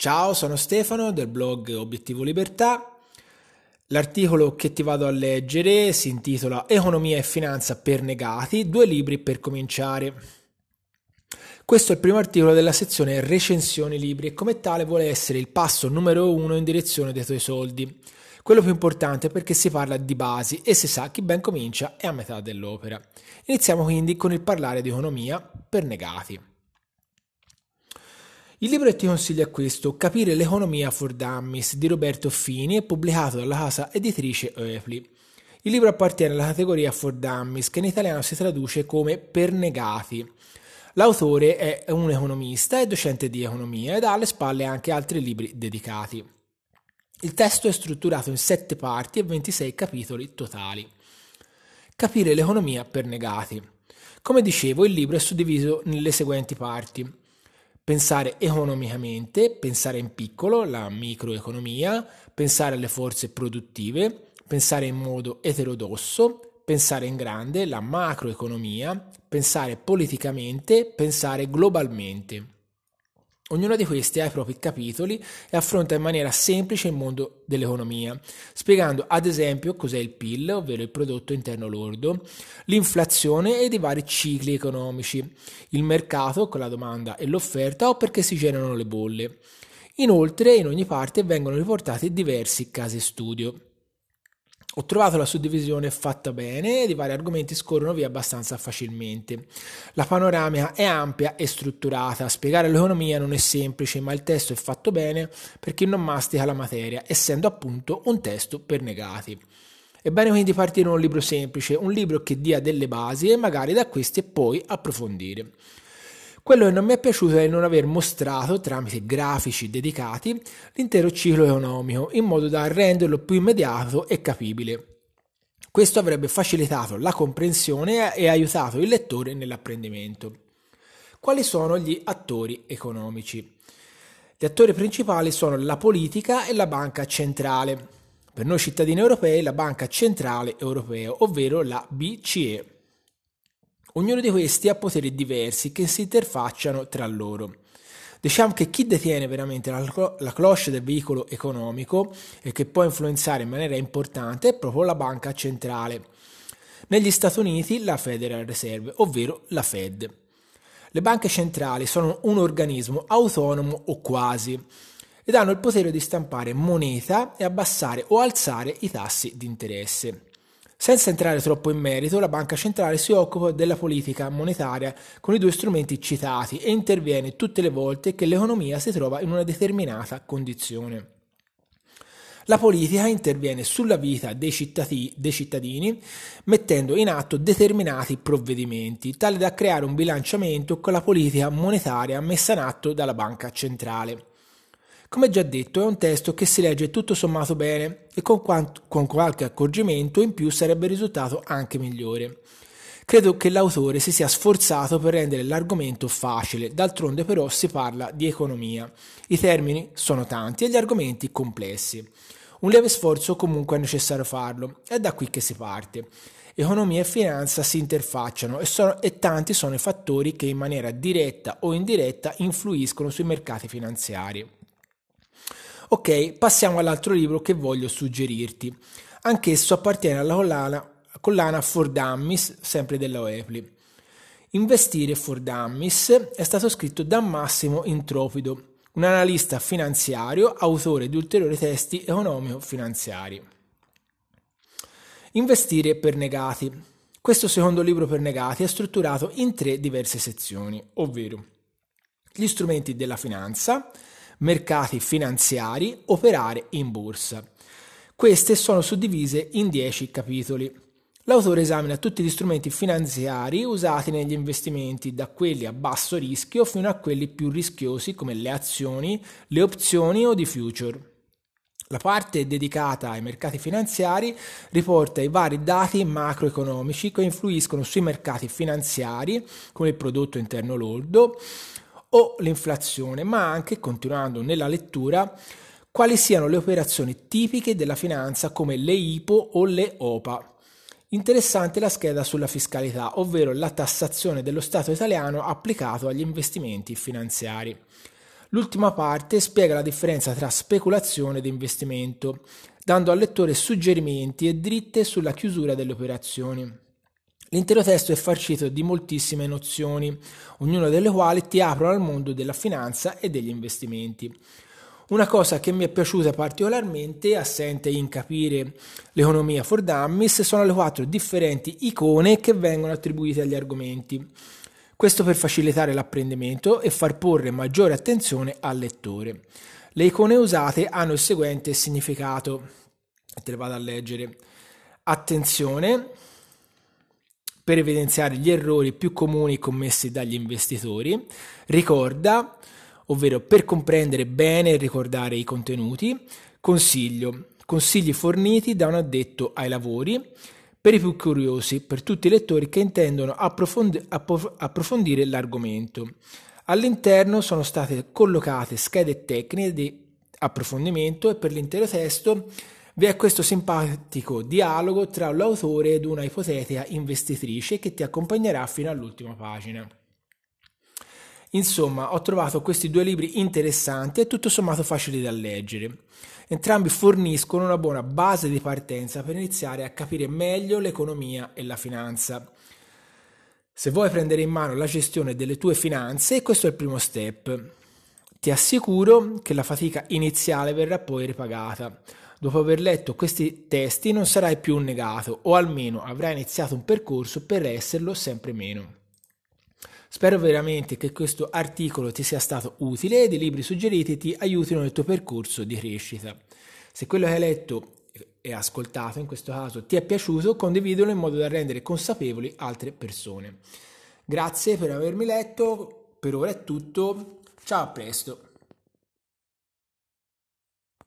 Ciao, sono Stefano del blog Obiettivo Libertà. L'articolo che ti vado a leggere si intitola Economia e finanza per negati, due libri per cominciare. Questo è il primo articolo della sezione recensioni libri e come tale vuole essere il passo numero uno in direzione dei tuoi soldi. Quello più importante perché si parla di basi e si sa chi ben comincia è a metà dell'opera. Iniziamo quindi con il parlare di economia per negati. Il libro che ti consiglio è questo, Capire l'economia for Dummies di Roberto Fini e pubblicato dalla casa editrice Oepli. Il libro appartiene alla categoria for Dummies che in italiano si traduce come per negati. L'autore è un economista e docente di economia ed ha alle spalle anche altri libri dedicati. Il testo è strutturato in sette parti e 26 capitoli totali. Capire l'economia per negati. Come dicevo, il libro è suddiviso nelle seguenti parti pensare economicamente, pensare in piccolo, la microeconomia, pensare alle forze produttive, pensare in modo eterodosso, pensare in grande, la macroeconomia, pensare politicamente, pensare globalmente. Ognuno di questi ha i propri capitoli e affronta in maniera semplice il mondo dell'economia, spiegando ad esempio cos'è il PIL, ovvero il prodotto interno lordo, l'inflazione ed i vari cicli economici, il mercato con la domanda e l'offerta o perché si generano le bolle. Inoltre in ogni parte vengono riportati diversi casi studio. Ho trovato la suddivisione fatta bene ed i vari argomenti scorrono via abbastanza facilmente. La panoramica è ampia e strutturata, spiegare l'economia non è semplice, ma il testo è fatto bene per chi non mastica la materia, essendo appunto un testo per negati. È bene quindi partire da un libro semplice, un libro che dia delle basi e magari da queste poi approfondire. Quello che non mi è piaciuto è non aver mostrato, tramite grafici dedicati, l'intero ciclo economico, in modo da renderlo più immediato e capibile. Questo avrebbe facilitato la comprensione e aiutato il lettore nell'apprendimento. Quali sono gli attori economici? Gli attori principali sono la politica e la banca centrale. Per noi cittadini europei la banca centrale europea, ovvero la BCE. Ognuno di questi ha poteri diversi che si interfacciano tra loro. Diciamo che chi detiene veramente la, la cloche del veicolo economico e che può influenzare in maniera importante è proprio la banca centrale. Negli Stati Uniti la Federal Reserve, ovvero la Fed. Le banche centrali sono un organismo autonomo o quasi ed hanno il potere di stampare moneta e abbassare o alzare i tassi di interesse. Senza entrare troppo in merito, la Banca Centrale si occupa della politica monetaria con i due strumenti citati e interviene tutte le volte che l'economia si trova in una determinata condizione. La politica interviene sulla vita dei, cittadini, dei cittadini mettendo in atto determinati provvedimenti, tale da creare un bilanciamento con la politica monetaria messa in atto dalla Banca Centrale. Come già detto, è un testo che si legge tutto sommato bene e con, quanto, con qualche accorgimento in più sarebbe risultato anche migliore. Credo che l'autore si sia sforzato per rendere l'argomento facile, d'altronde però si parla di economia. I termini sono tanti e gli argomenti complessi. Un lieve sforzo comunque è necessario farlo, è da qui che si parte. Economia e finanza si interfacciano e, sono, e tanti sono i fattori che in maniera diretta o indiretta influiscono sui mercati finanziari. Ok, passiamo all'altro libro che voglio suggerirti. Anch'esso appartiene alla collana, collana For Dummies, sempre della Oepli. Investire for Dummies è stato scritto da Massimo Intropido, un analista finanziario, autore di ulteriori testi economico-finanziari. Investire per negati. Questo secondo libro per negati è strutturato in tre diverse sezioni, ovvero gli strumenti della finanza, mercati finanziari, operare in borsa. Queste sono suddivise in 10 capitoli. L'autore esamina tutti gli strumenti finanziari usati negli investimenti, da quelli a basso rischio fino a quelli più rischiosi come le azioni, le opzioni o di future. La parte dedicata ai mercati finanziari riporta i vari dati macroeconomici che influiscono sui mercati finanziari, come il prodotto interno lordo, o l'inflazione, ma anche, continuando nella lettura, quali siano le operazioni tipiche della finanza come le IPO o le OPA. Interessante la scheda sulla fiscalità, ovvero la tassazione dello Stato italiano applicato agli investimenti finanziari. L'ultima parte spiega la differenza tra speculazione ed investimento, dando al lettore suggerimenti e dritte sulla chiusura delle operazioni. L'intero testo è farcito di moltissime nozioni, ognuna delle quali ti aprono al mondo della finanza e degli investimenti. Una cosa che mi è piaciuta particolarmente, assente in capire l'economia for dummies, sono le quattro differenti icone che vengono attribuite agli argomenti. Questo per facilitare l'apprendimento e far porre maggiore attenzione al lettore. Le icone usate hanno il seguente significato. Te le vado a leggere. Attenzione per evidenziare gli errori più comuni commessi dagli investitori. Ricorda ovvero per comprendere bene e ricordare i contenuti, consiglio, consigli forniti da un addetto ai lavori, per i più curiosi, per tutti i lettori che intendono approfondi- approfondire l'argomento. All'interno sono state collocate schede tecniche di approfondimento e per l'intero testo vi è questo simpatico dialogo tra l'autore ed una ipotetica investitrice che ti accompagnerà fino all'ultima pagina. Insomma, ho trovato questi due libri interessanti e tutto sommato facili da leggere. Entrambi forniscono una buona base di partenza per iniziare a capire meglio l'economia e la finanza. Se vuoi prendere in mano la gestione delle tue finanze, questo è il primo step. Ti assicuro che la fatica iniziale verrà poi ripagata. Dopo aver letto questi testi non sarai più un negato, o almeno avrai iniziato un percorso per esserlo sempre meno. Spero veramente che questo articolo ti sia stato utile ed i libri suggeriti ti aiutino nel tuo percorso di crescita. Se quello che hai letto e ascoltato in questo caso ti è piaciuto, condividilo in modo da rendere consapevoli altre persone. Grazie per avermi letto, per ora è tutto, ciao a presto.